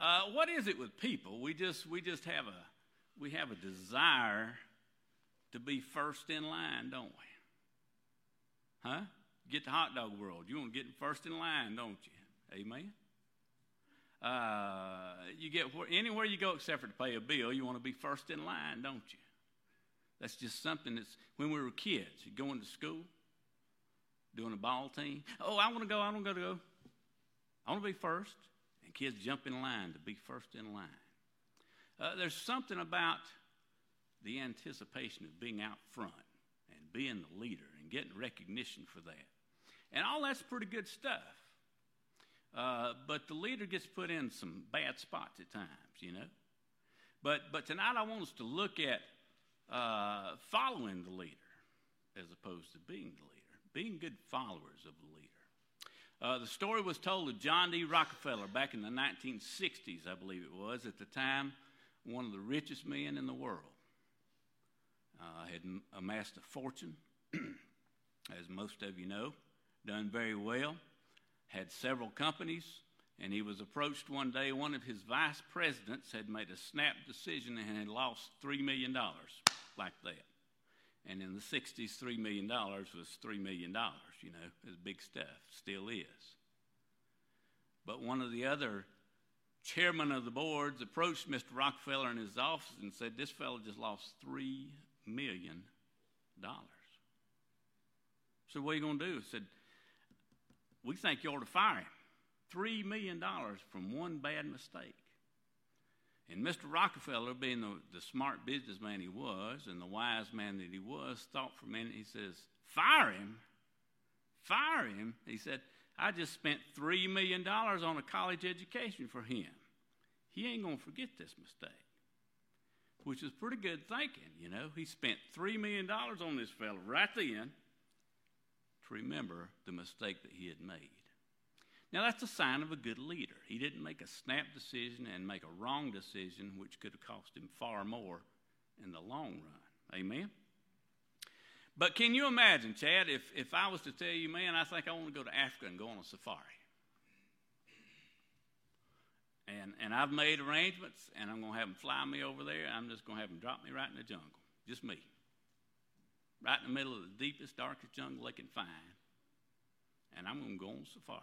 Uh, what is it with people? We just we just have a we have a desire to be first in line, don't we? Huh? Get the hot dog world. You want to get first in line, don't you? Amen. Uh, you get where, anywhere you go except for to pay a bill, you want to be first in line, don't you? That's just something that's when we were kids, going to school, doing a ball team. Oh, I want to go. I don't go to go. I want to be first. And kids jump in line to be first in line. Uh, there's something about the anticipation of being out front and being the leader and getting recognition for that. And all that's pretty good stuff. Uh, but the leader gets put in some bad spots at times, you know. But, but tonight I want us to look at uh, following the leader as opposed to being the leader, being good followers of the leader. Uh, the story was told of John D. Rockefeller back in the 1960s, I believe it was, at the time, one of the richest men in the world. Uh, had amassed a fortune, as most of you know, done very well, had several companies, and he was approached one day. One of his vice presidents had made a snap decision and had lost $3 million like that. And in the 60s, $3 million was $3 million, you know, it was big stuff, still is. But one of the other chairmen of the boards approached Mr. Rockefeller in his office and said, This fellow just lost $3 million. So, what are you going to do? He said, We think you ought to fire him. $3 million from one bad mistake. And Mr. Rockefeller, being the, the smart businessman he was and the wise man that he was, thought for a minute. He says, Fire him? Fire him? He said, I just spent $3 million on a college education for him. He ain't going to forget this mistake, which is pretty good thinking, you know. He spent $3 million on this fellow right then to remember the mistake that he had made. Now, that's a sign of a good leader. He didn't make a snap decision and make a wrong decision, which could have cost him far more in the long run. Amen? But can you imagine, Chad, if, if I was to tell you, man, I think I want to go to Africa and go on a safari? And, and I've made arrangements, and I'm going to have them fly me over there. I'm just going to have them drop me right in the jungle. Just me. Right in the middle of the deepest, darkest jungle they can find. And I'm going to go on safari.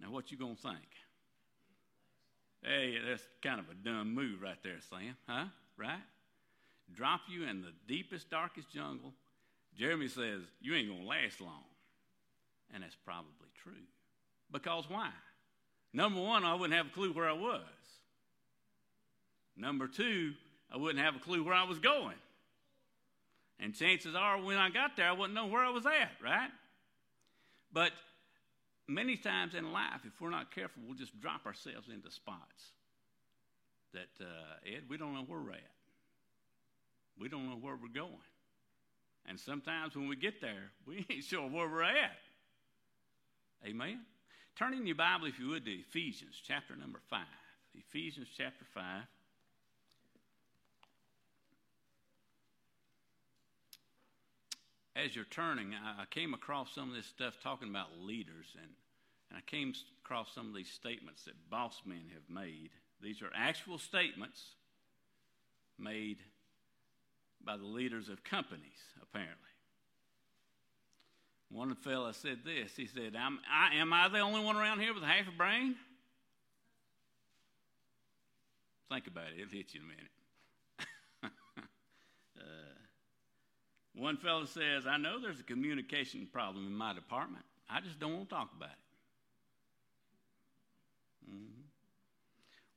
Now, what you going to think? Hey, that's kind of a dumb move right there, Sam, huh? Right? Drop you in the deepest, darkest jungle. Jeremy says, you ain't going to last long. And that's probably true. Because why? Number one, I wouldn't have a clue where I was. Number two, I wouldn't have a clue where I was going. And chances are, when I got there, I wouldn't know where I was at, right? But many times in life, if we're not careful, we'll just drop ourselves into spots that, uh, Ed, we don't know where we're at. We don't know where we're going. And sometimes when we get there, we ain't sure where we're at. Amen? Turn in your Bible, if you would, to Ephesians chapter number 5. Ephesians chapter 5. As you're turning, I came across some of this stuff talking about leaders, and, and I came across some of these statements that boss men have made. These are actual statements made by the leaders of companies, apparently. One fellow said this. He said, am I, am I the only one around here with half a brain? Think about it. It'll hit you in a minute. uh, one fellow says, I know there's a communication problem in my department. I just don't want to talk about it. Mm-hmm.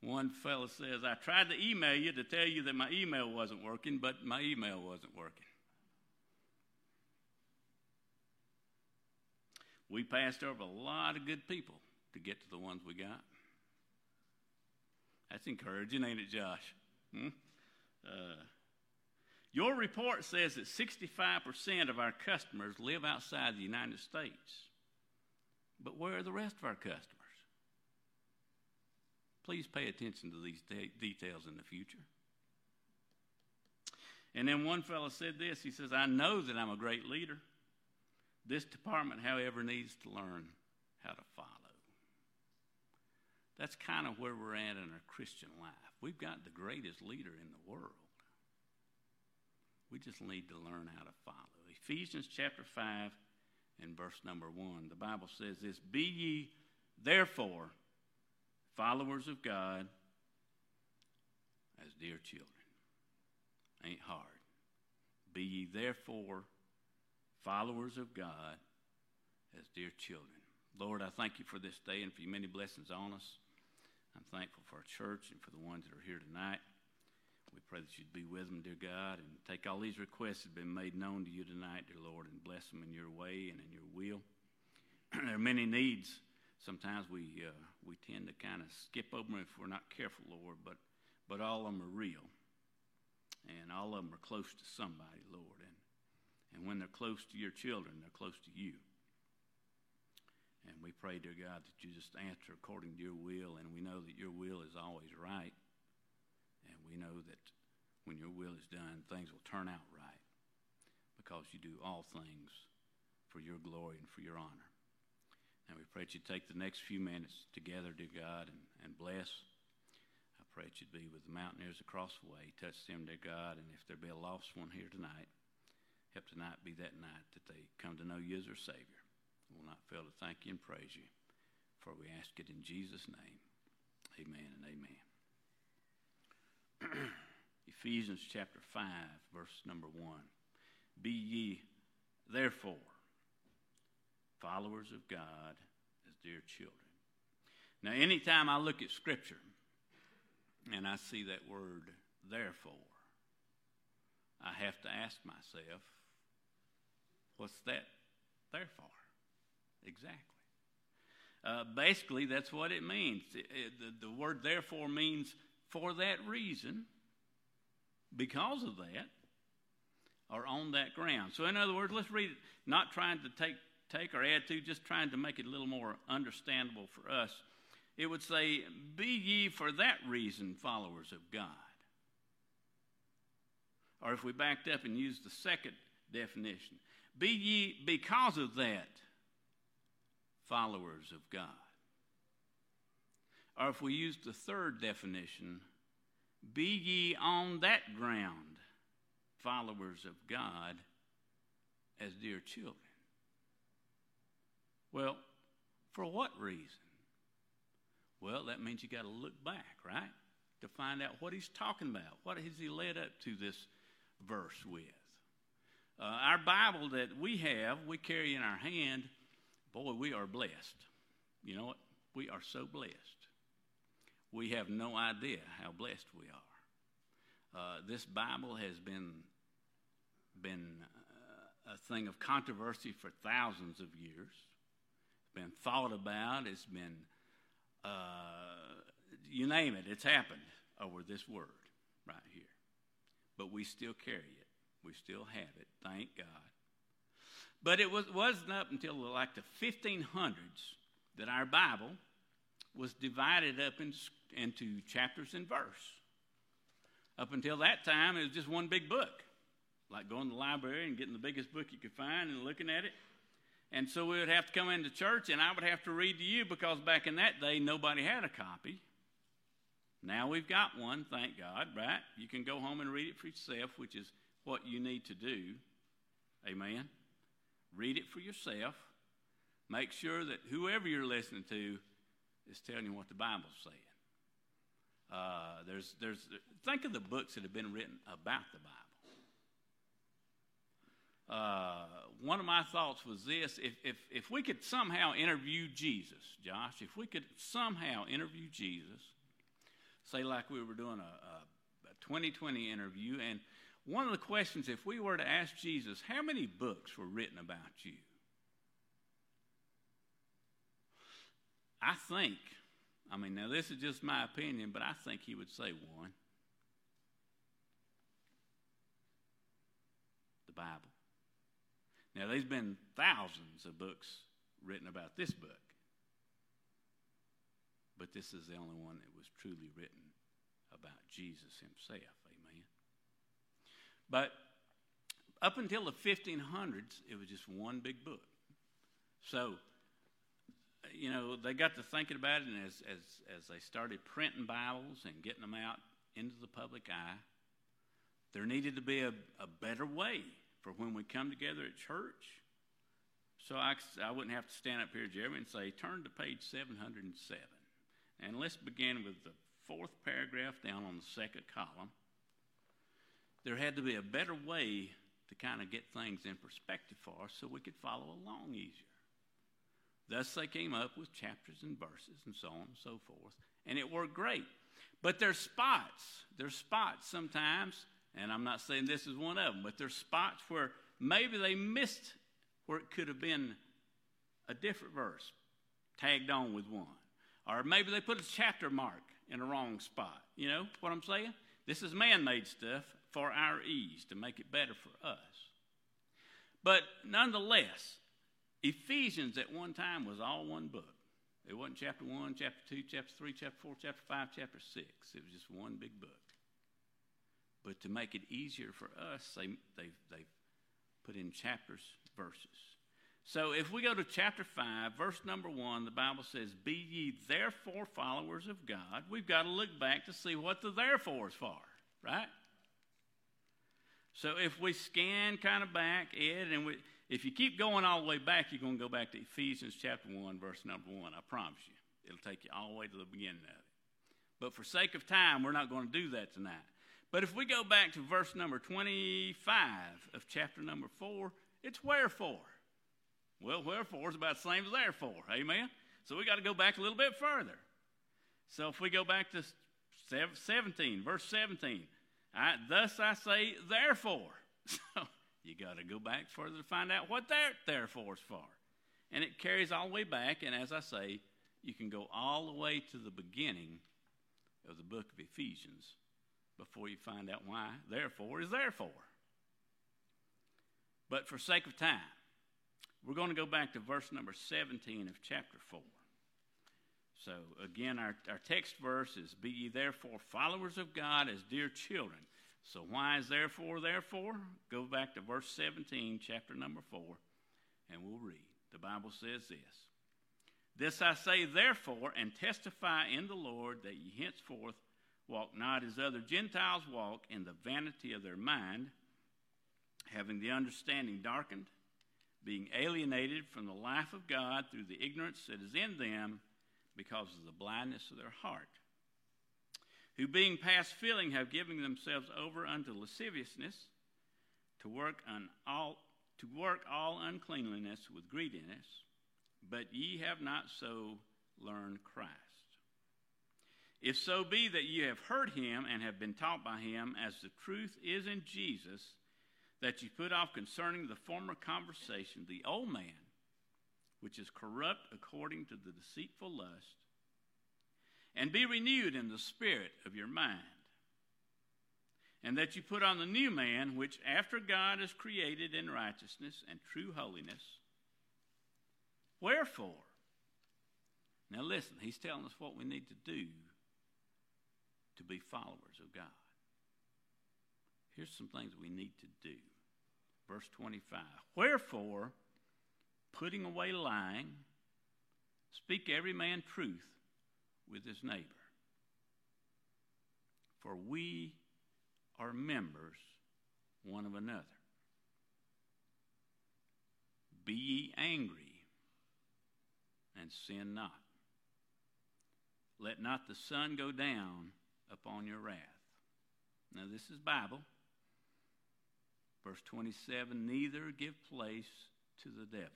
One fellow says, I tried to email you to tell you that my email wasn't working, but my email wasn't working. We passed over a lot of good people to get to the ones we got. That's encouraging, ain't it, Josh? Hmm? Uh, your report says that 65% of our customers live outside the United States. But where are the rest of our customers? Please pay attention to these de- details in the future. And then one fellow said this he says, I know that I'm a great leader. This department, however, needs to learn how to follow. that's kind of where we're at in our Christian life. We've got the greatest leader in the world. We just need to learn how to follow. Ephesians chapter 5 and verse number 1. The Bible says this Be ye therefore followers of God as dear children. Ain't hard. Be ye therefore followers of God as dear children. Lord, I thank you for this day and for your many blessings on us. I'm thankful for our church and for the ones that are here tonight. We pray that you'd be with them, dear God, and take all these requests that have been made known to you tonight, dear Lord, and bless them in your way and in your will. there are many needs. Sometimes we uh, we tend to kind of skip over them if we're not careful, Lord, but but all of them are real, and all of them are close to somebody, Lord, and and when they're close to your children, they're close to you. And we pray, dear God, that you just answer according to your will, and we know that your will is always right. And we know that when your will is done, things will turn out right because you do all things for your glory and for your honor. And we pray that you take the next few minutes together, dear God, and, and bless. I pray that you'd be with the mountaineers across the way. Touch them, dear God, and if there be a lost one here tonight, help tonight be that night that they come to know you as their Savior. We'll not fail to thank you and praise you, for we ask it in Jesus' name. Amen and amen. Ephesians chapter 5, verse number 1. Be ye therefore followers of God as dear children. Now, anytime I look at Scripture and I see that word therefore, I have to ask myself, what's that there for? Exactly. Uh, basically, that's what it means. It, it, the, the word therefore means for that reason, because of that, or on that ground. So, in other words, let's read it, not trying to take, take or add to, just trying to make it a little more understandable for us. It would say, Be ye for that reason followers of God. Or if we backed up and used the second definition, Be ye because of that followers of God. Or if we use the third definition, be ye on that ground followers of God as dear children. Well, for what reason? Well, that means you got to look back, right? To find out what he's talking about. What has he led up to this verse with? Uh, our Bible that we have, we carry in our hand, boy, we are blessed. You know what? We are so blessed we have no idea how blessed we are. Uh, this Bible has been been uh, a thing of controversy for thousands of years. Been thought about. It's been uh, you name it. It's happened over this word right here. But we still carry it. We still have it. Thank God. But it was, wasn't up until like the 1500s that our Bible was divided up into, into chapters and verse. Up until that time, it was just one big book, like going to the library and getting the biggest book you could find and looking at it. And so we would have to come into church, and I would have to read to you because back in that day, nobody had a copy. Now we've got one, thank God, right? You can go home and read it for yourself, which is what you need to do. Amen. Read it for yourself. Make sure that whoever you're listening to is telling you what the Bible's saying. Uh, there's, there's, think of the books that have been written about the Bible. Uh, one of my thoughts was this if, if, if we could somehow interview Jesus, Josh, if we could somehow interview Jesus, say like we were doing a, a, a 2020 interview, and one of the questions, if we were to ask Jesus, how many books were written about you? I think, I mean, now this is just my opinion, but I think he would say one. The Bible. Now, there's been thousands of books written about this book, but this is the only one that was truly written about Jesus himself. Amen. But up until the 1500s, it was just one big book. So, you know, they got to thinking about it, and as, as, as they started printing Bibles and getting them out into the public eye, there needed to be a, a better way for when we come together at church. So I, I wouldn't have to stand up here, Jeremy, and say, turn to page 707. And let's begin with the fourth paragraph down on the second column. There had to be a better way to kind of get things in perspective for us so we could follow along easier. Thus, they came up with chapters and verses and so on and so forth, and it worked great. But there's spots. There's spots sometimes, and I'm not saying this is one of them, but there's spots where maybe they missed where it could have been a different verse tagged on with one. Or maybe they put a chapter mark in a wrong spot. You know what I'm saying? This is man made stuff for our ease to make it better for us. But nonetheless, Ephesians at one time was all one book. It wasn't chapter 1, chapter 2, chapter 3, chapter 4, chapter 5, chapter 6. It was just one big book. But to make it easier for us, they, they, they put in chapters, verses. So if we go to chapter 5, verse number 1, the Bible says, Be ye therefore followers of God. We've got to look back to see what the therefore is for, right? So if we scan kind of back, Ed, and we, if you keep going all the way back, you're going to go back to Ephesians chapter 1, verse number 1. I promise you. It'll take you all the way to the beginning of it. But for sake of time, we're not going to do that tonight. But if we go back to verse number 25 of chapter number 4, it's wherefore. Well, wherefore is about the same as therefore. Amen? So we got to go back a little bit further. So if we go back to 17, verse 17, I, thus I say, therefore. So you got to go back further to find out what that therefore is for. And it carries all the way back, and as I say, you can go all the way to the beginning of the book of Ephesians before you find out why therefore is therefore. But for sake of time, we're going to go back to verse number 17 of chapter 4. So, again, our, our text verse is Be ye therefore followers of God as dear children. So, why is therefore, therefore? Go back to verse 17, chapter number 4, and we'll read. The Bible says this This I say, therefore, and testify in the Lord that ye henceforth walk not as other Gentiles walk in the vanity of their mind having the understanding darkened, being alienated from the life of God through the ignorance that is in them because of the blindness of their heart, who being past feeling have given themselves over unto lasciviousness to work on all to work all uncleanliness with greediness, but ye have not so learned Christ. If so be that you have heard him and have been taught by him, as the truth is in Jesus, that you put off concerning the former conversation the old man, which is corrupt according to the deceitful lust, and be renewed in the spirit of your mind. And that you put on the new man, which after God is created in righteousness and true holiness. Wherefore? Now listen, he's telling us what we need to do to be followers of God. Here's some things we need to do. Verse 25 Wherefore, putting away lying, speak every man truth with his neighbor. For we are members one of another. Be ye angry and sin not. Let not the sun go down upon your wrath. Now, this is Bible. Verse 27 Neither give place to the devil.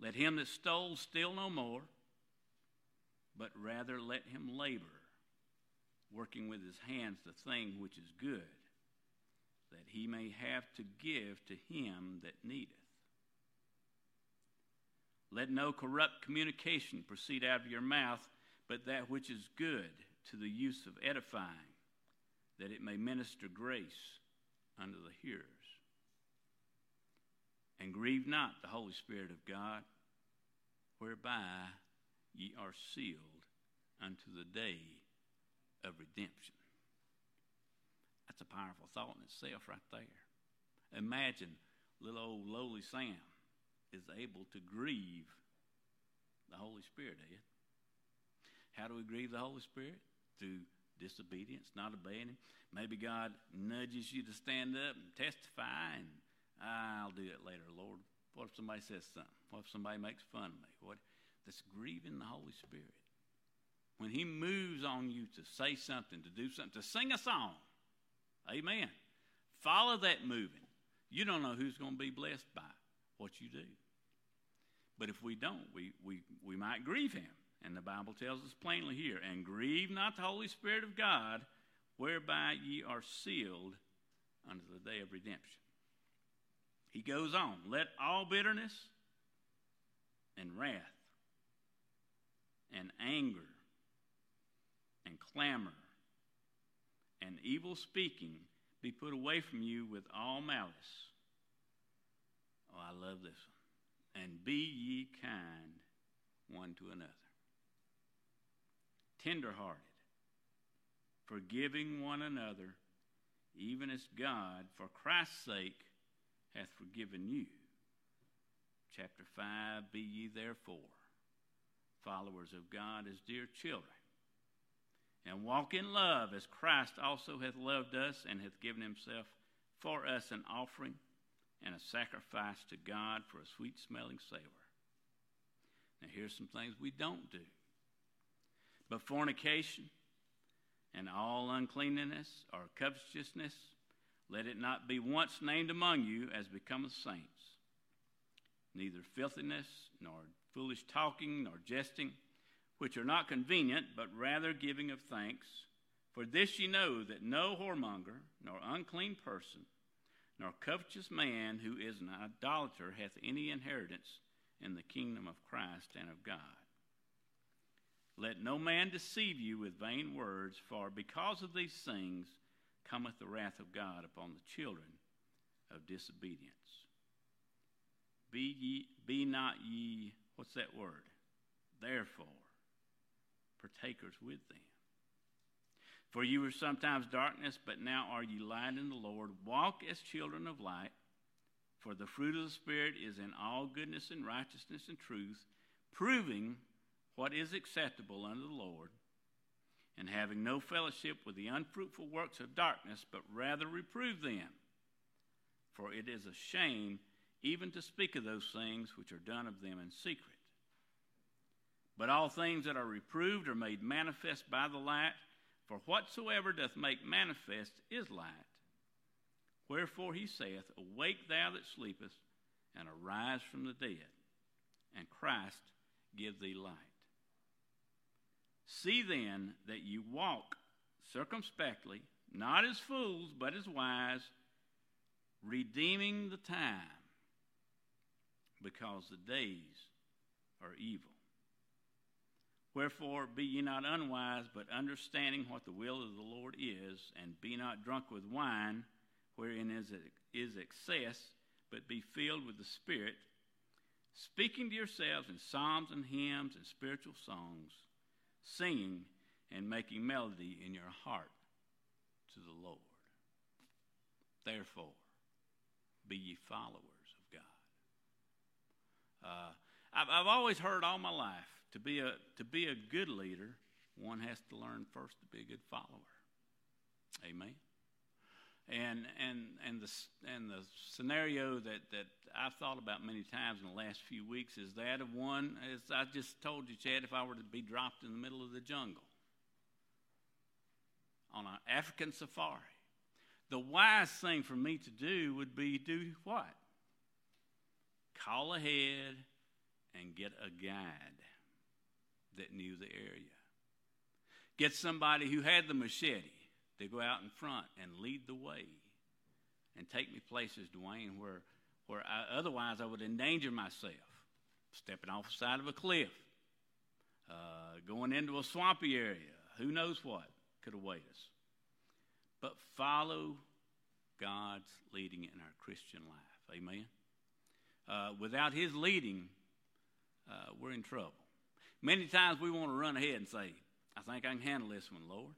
Let him that stole steal no more, but rather let him labor, working with his hands the thing which is good, that he may have to give to him that needeth. Let no corrupt communication proceed out of your mouth, but that which is good to the use of edifying that it may minister grace unto the hearers. And grieve not the Holy Spirit of God, whereby ye are sealed unto the day of redemption. That's a powerful thought in itself right there. Imagine little old lowly Sam is able to grieve the Holy Spirit, Ed. How do we grieve the Holy Spirit? Through disobedience, not obeying Him. Maybe God nudges you to stand up and testify, and I'll do it later, Lord. What if somebody says something? What if somebody makes fun of me? What? That's grieving the Holy Spirit. When He moves on you to say something, to do something, to sing a song, Amen. Follow that moving. You don't know who's going to be blessed by what you do. But if we don't, we, we, we might grieve him. And the Bible tells us plainly here and grieve not the Holy Spirit of God, whereby ye are sealed unto the day of redemption. He goes on, let all bitterness and wrath and anger and clamor and evil speaking be put away from you with all malice. Oh, I love this one. And be ye kind one to another, tenderhearted, forgiving one another, even as God, for Christ's sake, hath forgiven you. Chapter 5 Be ye therefore followers of God as dear children and walk in love as Christ also hath loved us and hath given himself for us an offering and a sacrifice to God for a sweet smelling savor. Now, here's some things we don't do. But fornication and all uncleanness or covetousness, let it not be once named among you as becometh saints. Neither filthiness, nor foolish talking, nor jesting which are not convenient, but rather giving of thanks. For this ye know that no whoremonger, nor unclean person, nor covetous man who is an idolater hath any inheritance in the kingdom of Christ and of God. Let no man deceive you with vain words, for because of these things cometh the wrath of God upon the children of disobedience. Be ye be not ye what's that word? Therefore partakers with them. For you were sometimes darkness, but now are ye light in the Lord. Walk as children of light, for the fruit of the Spirit is in all goodness and righteousness and truth, proving what is acceptable unto the Lord, and having no fellowship with the unfruitful works of darkness, but rather reprove them. For it is a shame even to speak of those things which are done of them in secret. But all things that are reproved are made manifest by the light, for whatsoever doth make manifest is light. Wherefore he saith, Awake thou that sleepest, and arise from the dead, and Christ give thee light. See then that you walk circumspectly, not as fools, but as wise, redeeming the time, because the days are evil. Wherefore, be ye not unwise, but understanding what the will of the Lord is, and be not drunk with wine, wherein is, is excess, but be filled with the Spirit, speaking to yourselves in psalms and hymns and spiritual songs, singing and making melody in your heart to the Lord. Therefore, be ye followers of God. Uh, I've, I've always heard all my life to be a to be a good leader, one has to learn first to be a good follower. Amen. And and and the and the scenario that that I've thought about many times in the last few weeks is that of one, as I just told you, Chad, if I were to be dropped in the middle of the jungle on an African safari, the wise thing for me to do would be do what? Call ahead and get a guide that knew the area. Get somebody who had the machete to go out in front and lead the way and take me places, Dwayne, where, where I, otherwise I would endanger myself. Stepping off the side of a cliff, uh, going into a swampy area, who knows what could await us. But follow God's leading in our Christian life. Amen. Uh, without His leading, uh, we're in trouble. Many times we want to run ahead and say, I think I can handle this one, Lord.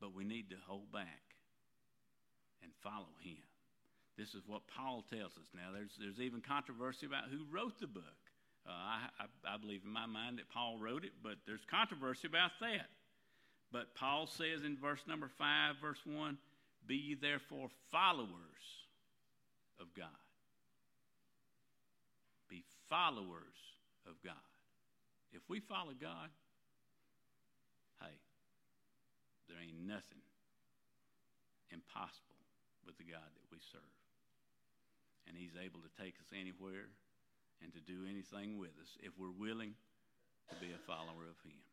But we need to hold back and follow Him. This is what Paul tells us. Now, there's, there's even controversy about who wrote the book. Uh, I, I, I believe in my mind that Paul wrote it, but there's controversy about that. But Paul says in verse number 5, verse 1 Be ye therefore followers of God. Be followers of God. If we follow God, hey, there ain't nothing impossible with the God that we serve. And He's able to take us anywhere and to do anything with us if we're willing to be a follower of Him.